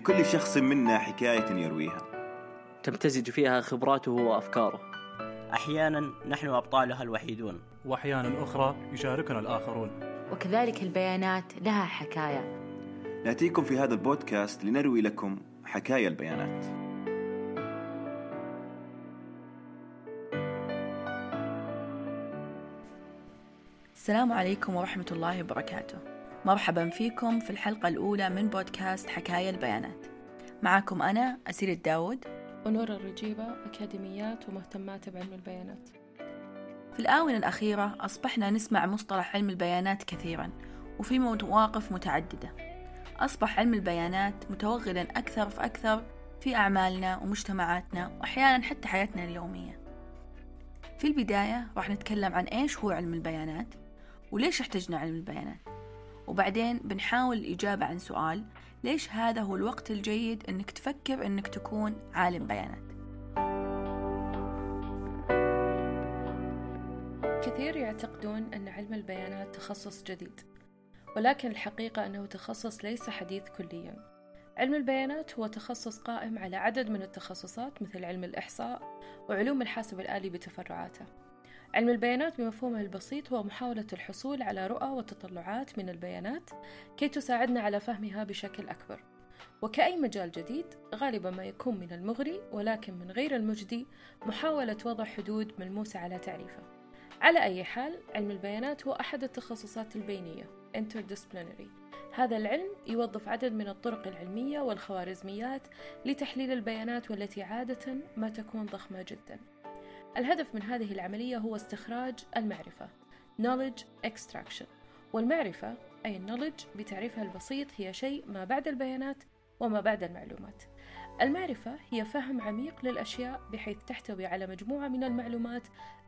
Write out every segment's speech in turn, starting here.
لكل شخص منا حكاية يرويها. تمتزج فيها خبراته وأفكاره. أحيانا نحن أبطالها الوحيدون. وأحيانا أخرى يشاركنا الآخرون. وكذلك البيانات لها حكاية. نأتيكم في هذا البودكاست لنروي لكم حكاية البيانات. السلام عليكم ورحمة الله وبركاته. مرحبا فيكم في الحلقة الأولى من بودكاست حكاية البيانات. معكم أنا أسيل الداود ونور الرجيبة أكاديميات ومهتمات بعلم البيانات. في الآونة الأخيرة أصبحنا نسمع مصطلح علم البيانات كثيرا وفي مواقف متعددة. أصبح علم البيانات متوغلا أكثر فأكثر في أعمالنا ومجتمعاتنا وأحيانا حتى حياتنا اليومية. في البداية راح نتكلم عن إيش هو علم البيانات وليش احتجنا علم البيانات؟ وبعدين بنحاول الإجابة عن سؤال ليش هذا هو الوقت الجيد أنك تفكر أنك تكون عالم بيانات؟ كثير يعتقدون أن علم البيانات تخصص جديد ولكن الحقيقة أنه تخصص ليس حديث كليا. علم البيانات هو تخصص قائم على عدد من التخصصات مثل علم الإحصاء وعلوم الحاسب الآلي بتفرعاته. علم البيانات بمفهومه البسيط هو محاولة الحصول على رؤى وتطلعات من البيانات كي تساعدنا على فهمها بشكل أكبر. وكأي مجال جديد غالبا ما يكون من المغري ولكن من غير المجدي محاولة وضع حدود ملموسة على تعريفه على أي حال علم البيانات هو أحد التخصصات البينية interdisciplinary. هذا العلم يوظف عدد من الطرق العلمية والخوارزميات لتحليل البيانات والتي عادة ما تكون ضخمة جدا. الهدف من هذه العملية هو استخراج المعرفة knowledge extraction. والمعرفة أي النولج بتعريفها البسيط هي شيء ما بعد البيانات وما بعد المعلومات. المعرفة هي فهم عميق للأشياء بحيث تحتوي على مجموعة من المعلومات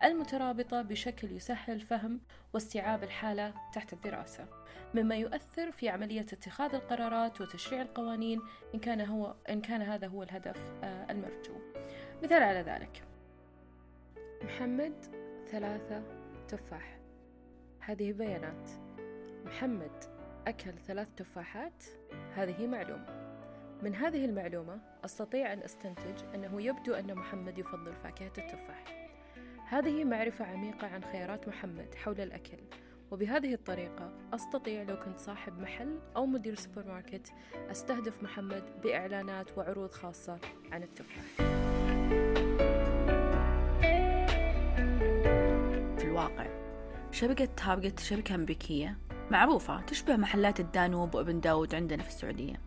المترابطة بشكل يسهل فهم واستيعاب الحالة تحت الدراسة. مما يؤثر في عملية اتخاذ القرارات وتشريع القوانين إن كان, هو إن كان هذا هو الهدف المرجو. مثال على ذلك. محمد ثلاثة تفاح. هذه بيانات. محمد أكل ثلاث تفاحات. هذه معلومة. من هذه المعلومة أستطيع أن أستنتج أنه يبدو أن محمد يفضل فاكهة التفاح. هذه معرفة عميقة عن خيارات محمد حول الأكل. وبهذه الطريقة أستطيع لو كنت صاحب محل أو مدير سوبر ماركت أستهدف محمد بإعلانات وعروض خاصة عن التفاح. الواقع. شبكة تارجت شركة أمريكية معروفة تشبه محلات الدانوب وابن داود عندنا في السعودية.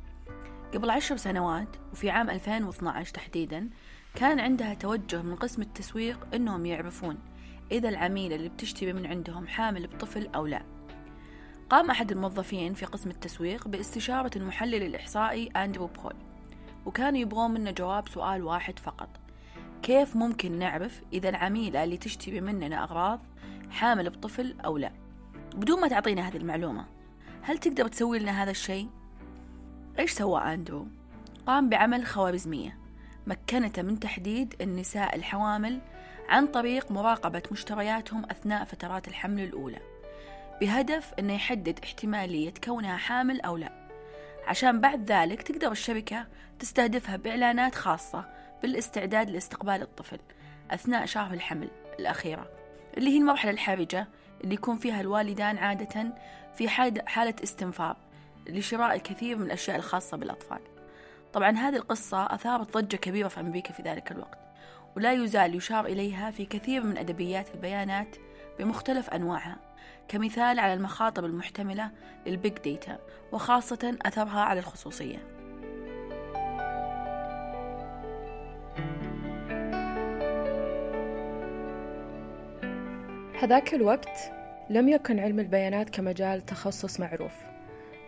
قبل عشر سنوات وفي عام 2012 تحديدا كان عندها توجه من قسم التسويق أنهم يعرفون إذا العميل اللي بتشتري من عندهم حامل بطفل أو لا. قام أحد الموظفين في قسم التسويق باستشارة المحلل الإحصائي أندرو بول وكانوا يبغون منه جواب سؤال واحد فقط. كيف ممكن نعرف إذا العميلة اللي تشتري مننا أغراض حامل بطفل أو لا بدون ما تعطينا هذه المعلومة هل تقدر تسوي لنا هذا الشيء؟ إيش سوى أندرو؟ قام بعمل خوارزمية مكنته من تحديد النساء الحوامل عن طريق مراقبة مشترياتهم أثناء فترات الحمل الأولى بهدف أنه يحدد احتمالية كونها حامل أو لا عشان بعد ذلك تقدر الشركة تستهدفها بإعلانات خاصة بالاستعداد لاستقبال الطفل أثناء شهر الحمل الأخيرة اللي هي المرحلة الحرجة اللي يكون فيها الوالدان عادة في حالة استنفار لشراء الكثير من الأشياء الخاصة بالأطفال. طبعا هذه القصة أثارت ضجة كبيرة في أمريكا في ذلك الوقت ولا يزال يشار إليها في كثير من أدبيات البيانات بمختلف أنواعها كمثال على المخاطر المحتملة لل big data وخاصة أثرها على الخصوصية. هذاك الوقت لم يكن علم البيانات كمجال تخصص معروف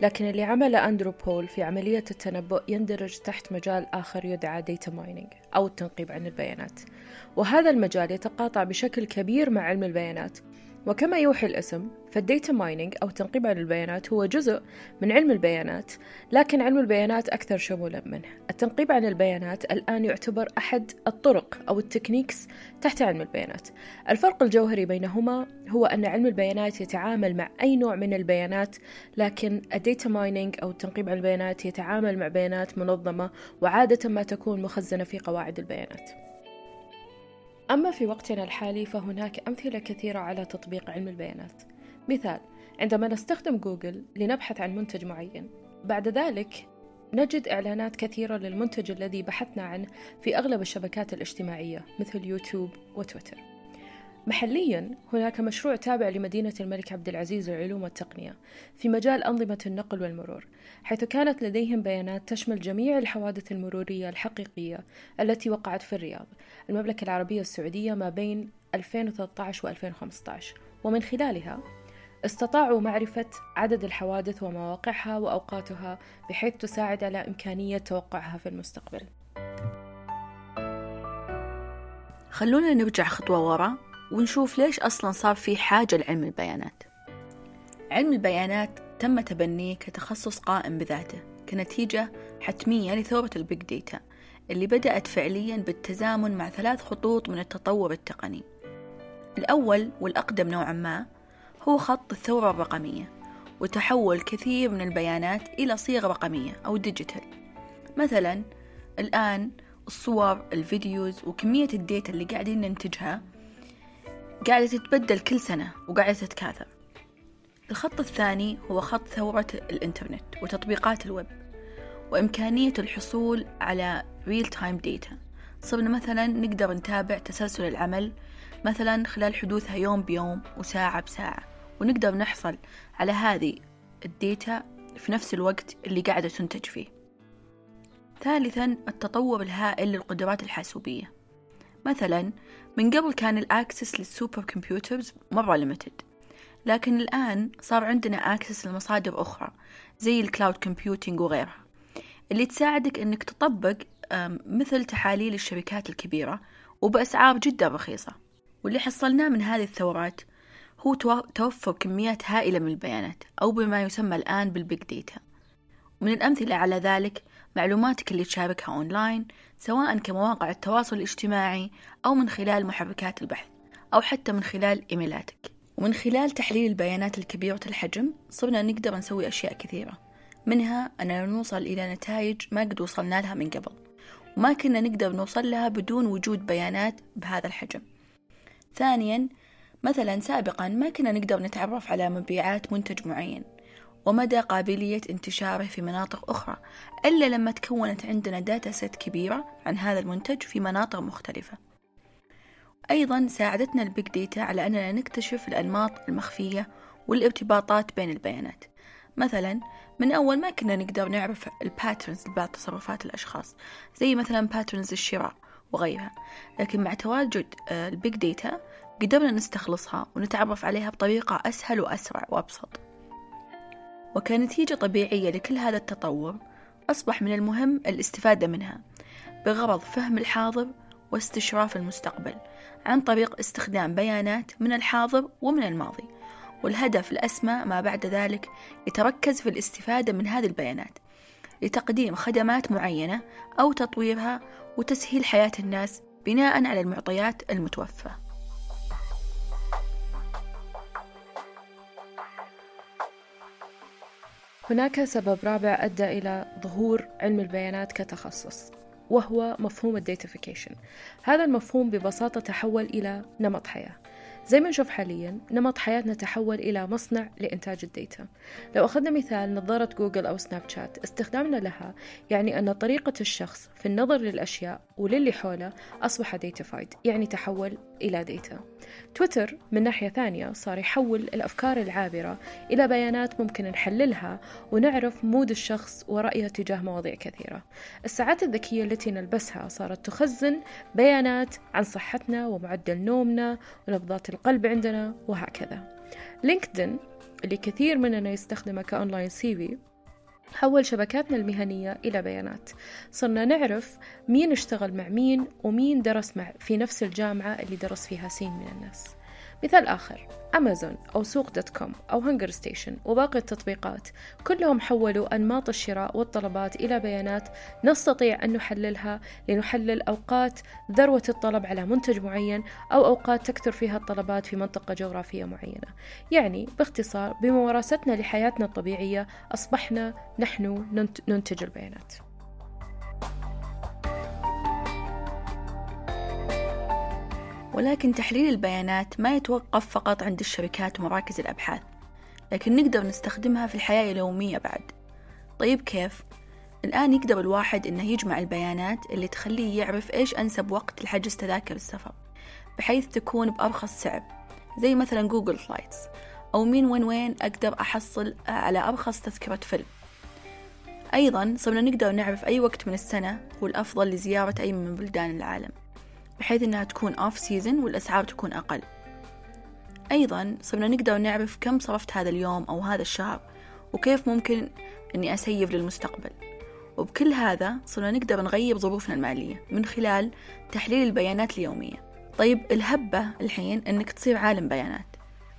لكن اللي عمله أندرو بول في عملية التنبؤ يندرج تحت مجال آخر يدعى data mining أو التنقيب عن البيانات. وهذا المجال يتقاطع بشكل كبير مع علم البيانات وكما يوحي الاسم فال data mining أو التنقيب عن البيانات هو جزء من علم البيانات لكن علم البيانات أكثر شمولا منه. التنقيب عن البيانات الآن يعتبر أحد الطرق أو ال techniques تحت علم البيانات. الفرق الجوهري بينهما هو أن علم البيانات يتعامل مع أي نوع من البيانات لكن ال data mining أو التنقيب عن البيانات يتعامل مع بيانات منظمة وعادة ما تكون مخزنة في قواعد البيانات. أما في وقتنا الحالي فهناك أمثلة كثيرة على تطبيق علم البيانات. مثال عندما نستخدم جوجل لنبحث عن منتج معين بعد ذلك نجد إعلانات كثيرة للمنتج الذي بحثنا عنه في أغلب الشبكات الاجتماعية مثل يوتيوب وتويتر. محليا هناك مشروع تابع لمدينة الملك عبد العزيز للعلوم والتقنية في مجال أنظمة النقل والمرور حيث كانت لديهم بيانات تشمل جميع الحوادث المرورية الحقيقية التي وقعت في الرياض المملكة العربية السعودية ما بين 2013 و 2015 ومن خلالها استطاعوا معرفة عدد الحوادث ومواقعها وأوقاتها بحيث تساعد على إمكانية توقعها في المستقبل. خلونا نرجع خطوة ورا. ونشوف ليش أصلا صار في حاجة لعلم البيانات. علم البيانات تم تبنيه كتخصص قائم بذاته كنتيجة حتمية لثورة ال big data اللي بدأت فعليا بالتزامن مع ثلاث خطوط من التطور التقني. الأول والأقدم نوعا ما هو خط الثورة الرقمية وتحول كثير من البيانات إلى صيغة رقمية أو digital مثلا الآن الصور ال videos وكمية ال data اللي قاعدين ننتجها قاعدة تتدبل كل سنة وقاعدة تتكاثر. الخط الثاني هو خط ثورة الإنترنت وتطبيقات الويب وإمكانية الحصول على real time data صرنا مثلا نقدر نتابع تسلسل العمل مثلا خلال حدوثها يوم بيوم وساعة بساعة ونقدر نحصل على هذه ال data في نفس الوقت اللي قاعدة تنتج فيه. ثالثا التطور الهائل للقدرات الحاسوبية. مثلا من قبل كان ال access لل supercomputers مرة limited لكن الآن صار عندنا access لمصادر أخرى زي ال cloud computing وغيرها. اللي تساعدك أنك تطبق مثل تحاليل الشركات الكبيرة وبأسعار جدا رخيصة. واللي حصلناه من هذه الثورات هو توفر كميات هائلة من البيانات أو بما يسمى الآن بال big data. ومن الأمثلة على ذلك معلوماتك اللي تشاركها أونلاين سواء كمواقع التواصل الاجتماعي أو من خلال محركات البحث أو حتى من خلال إيميلاتك. ومن خلال تحليل البيانات الكبيرة الحجم صرنا نقدر نسوي أشياء كثيرة. منها أننا نوصل إلى نتائج ما قد وصلنا لها من قبل وما كنا نقدر نوصل لها بدون وجود بيانات بهذا الحجم. ثانيا مثلا سابقا ما كنا نقدر نتعرف على مبيعات منتج معين. ومدى قابلية انتشاره في مناطق أخرى إلا لما تكونت عندنا data set كبيرة عن هذا المنتج في مناطق مختلفة. أيضا ساعدتنا ال big data على أننا نكتشف الأنماط المخفية والارتباطات بين البيانات. مثلا من أول ما كنا نقدر نعرف ال patterns لبعض تصرفات الأشخاص زي مثلا patterns الشراء وغيرها. لكن مع تواجد آه، ال big data قدرنا نستخلصها ونتعرف عليها بطريقة أسهل وأسرع وأبسط. وكنتيجة طبيعية لكل هذا التطور أصبح من المهم الاستفادة منها بغرض فهم الحاضر واستشراف المستقبل عن طريق استخدام بيانات من الحاضر ومن الماضي والهدف الأسمى ما بعد ذلك يتركز في الاستفادة من هذه البيانات لتقديم خدمات معينة أو تطويرها وتسهيل حياة الناس بناء على المعطيات المتوفرة. هناك سبب رابع أدى إلى ظهور علم البيانات كتخصص وهو مفهوم ال datafication. هذا المفهوم ببساطة تحول إلى نمط حياة. زي ما نشوف حاليا نمط حياتنا تحول إلى مصنع لإنتاج ال data لو أخذنا مثال نظارة جوجل أو سناب شات استخدامنا لها يعني أن طريقة الشخص في النظر للأشياء وللي حوله أصبح datafied يعني تحول إلى data تويتر من ناحية ثانية صار يحول الأفكار العابرة إلى بيانات ممكن نحللها ونعرف mood الشخص ورأيه تجاه مواضيع كثيرة. الساعات الذكية التي نلبسها صارت تخزن بيانات عن صحتنا ومعدل نومنا ونبضات القلب عندنا وهكذا. لينكدين اللي كثير مننا يستخدمه ك online CV حول شبكاتنا المهنية إلى بيانات. صرنا نعرف مين اشتغل مع مين ومين درس مع في نفس الجامعة اللي درس فيها سين من الناس. مثال آخر أمازون أو سوق دوت كوم أو هنجر ستيشن وباقي التطبيقات. كلهم حولوا أنماط الشراء والطلبات إلى بيانات نستطيع أن نحللها لنحلل أوقات ذروة الطلب على منتج معين أو أوقات تكثر فيها الطلبات في منطقة جغرافية معينة. يعني باختصار بممارستنا لحياتنا الطبيعية أصبحنا نحن ننتج البيانات. ولكن تحليل البيانات ما يتوقف فقط عند الشركات ومراكز الأبحاث لكن نقدر نستخدمها في الحياة اليومية بعد. طيب كيف؟ الآن يقدر الواحد إنه يجمع البيانات اللي تخليه يعرف إيش أنسب وقت لحجز تذاكر السفر بحيث تكون بأرخص سعر زي مثلا جوجل فلايتس أو مين وين وين أقدر أحصل على أرخص تذكرة فيلم. أيضا صرنا نقدر نعرف أي وقت من السنة هو الأفضل لزيارة أي من بلدان العالم. بحيث إنها تكون off season والأسعار تكون أقل. أيضا صرنا نقدر نعرف كم صرفت هذا اليوم أو هذا الشهر وكيف ممكن إني أسيف للمستقبل. وبكل هذا صرنا نقدر نغير ظروفنا المالية من خلال تحليل البيانات اليومية. طيب الهبة الحين إنك تصير عالم بيانات.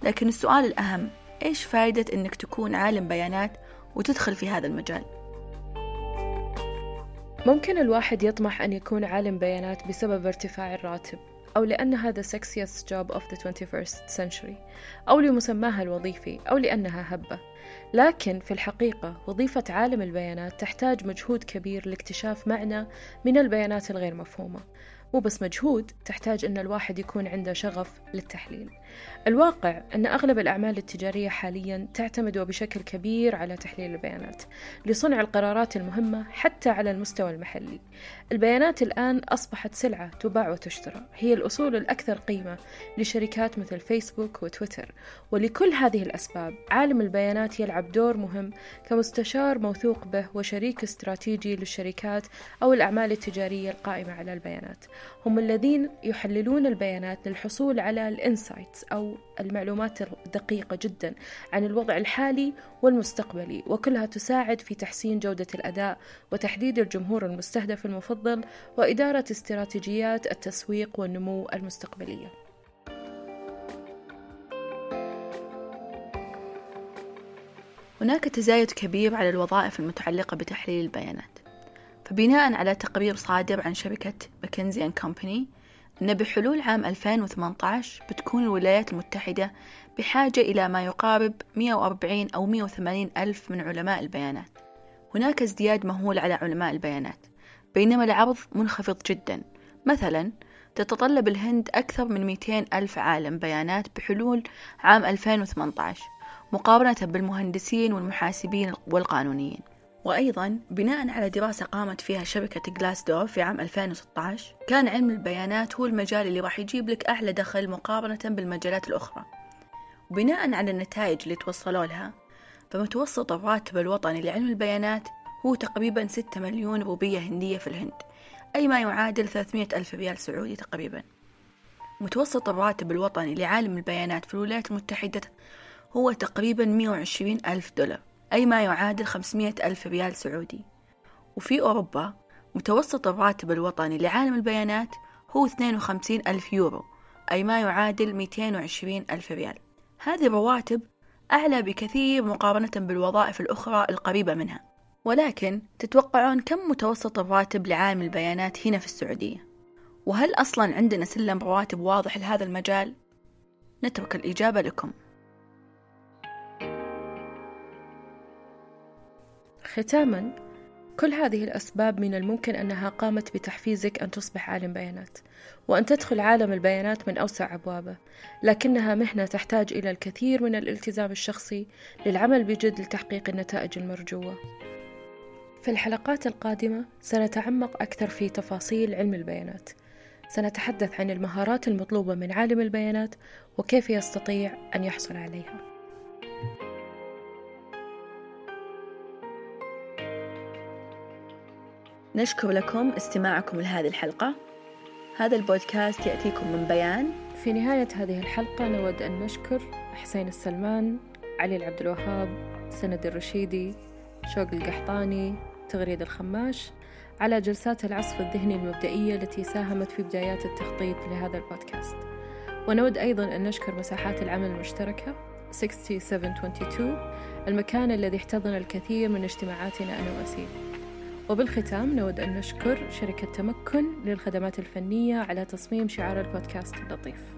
لكن السؤال الأهم إيش فائدة إنك تكون عالم بيانات وتدخل في هذا المجال؟ ممكن الواحد يطمح أن يكون عالم بيانات بسبب ارتفاع الراتب أو لأن هذا sexiest job of the 21st century أو لمسماها الوظيفي أو لأنها هبة. لكن في الحقيقة وظيفة عالم البيانات تحتاج مجهود كبير لاكتشاف معنى من البيانات الغير مفهومة. مو بس مجهود تحتاج أن الواحد يكون عنده شغف للتحليل. الواقع أن أغلب الأعمال التجارية حاليا تعتمد وبشكل كبير على تحليل البيانات لصنع القرارات المهمة حتى على المستوى المحلي. البيانات الآن أصبحت سلعة تباع وتشترى. هي الأصول الأكثر قيمة لشركات مثل فيسبوك وتويتر. ولكل هذه الأسباب عالم البيانات يلعب دور مهم كمستشار موثوق به وشريك استراتيجي للشركات أو الأعمال التجارية القائمة على البيانات. هم الذين يحللون البيانات للحصول على الإنسايتس أو المعلومات الدقيقة جدا عن الوضع الحالي والمستقبلي وكلها تساعد في تحسين جودة الأداء وتحديد الجمهور المستهدف المفضل وإدارة استراتيجيات التسويق والنمو المستقبلية. هناك تزايد كبير على الوظائف المتعلقة بتحليل البيانات فبناء على تقرير صادر عن شركة ماكنزي أند كومباني أن بحلول عام 2018 بتكون الولايات المتحدة بحاجة إلى ما يقارب 140 أو 180 ألف من علماء البيانات. هناك ازدياد مهول على علماء البيانات بينما العرض منخفض جدا. مثلا تتطلب الهند أكثر من 200 ألف عالم بيانات بحلول عام 2018 مقارنة بالمهندسين والمحاسبين والقانونيين. وأيضا بناء على دراسة قامت فيها شركة جلاسدور في عام 2016 كان علم البيانات هو المجال اللي راح يجيب لك أعلى دخل مقارنة بالمجالات الأخرى. وبناء على النتائج اللي توصلوا لها فمتوسط الراتب الوطني لعلم البيانات هو تقريبا 6 مليون روبية هندية في الهند أي ما يعادل 300 ألف ريال سعودي تقريبا. متوسط الراتب الوطني لعالم البيانات في الولايات المتحدة هو تقريبا 120 ألف دولار. أي ما يعادل 500 ألف ريال سعودي وفي أوروبا متوسط الراتب الوطني لعالم البيانات هو 52 ألف يورو أي ما يعادل 220 ألف ريال هذه الرواتب أعلى بكثير مقارنة بالوظائف الأخرى القريبة منها ولكن تتوقعون كم متوسط الراتب لعالم البيانات هنا في السعودية؟ وهل أصلا عندنا سلم رواتب واضح لهذا المجال؟ نترك الإجابة لكم ختاما كل هذه الأسباب من الممكن أنها قامت بتحفيزك أن تصبح عالم بيانات وأن تدخل عالم البيانات من أوسع أبوابه. لكنها مهنة تحتاج إلى الكثير من الالتزام الشخصي للعمل بجد لتحقيق النتائج المرجوة. في الحلقات القادمة سنتعمق أكثر في تفاصيل علم البيانات. سنتحدث عن المهارات المطلوبة من عالم البيانات وكيف يستطيع أن يحصل عليها. نشكر لكم استماعكم لهذه الحلقة. هذا البودكاست يأتيكم من بيان. في نهاية هذه الحلقة نود أن نشكر حسين السلمان علي العبد الوهاب سند الرشيدي شوق القحطاني تغريد الخماش على جلسات العصف الذهني المبدئية التي ساهمت في بدايات التخطيط لهذا البودكاست. ونود أيضا أن نشكر مساحات العمل المشتركة 6722 المكان الذي احتضن الكثير من اجتماعاتنا أنا وأسيل وبالختام نود أن نشكر شركة تمكن للخدمات الفنية على تصميم شعار البودكاست اللطيف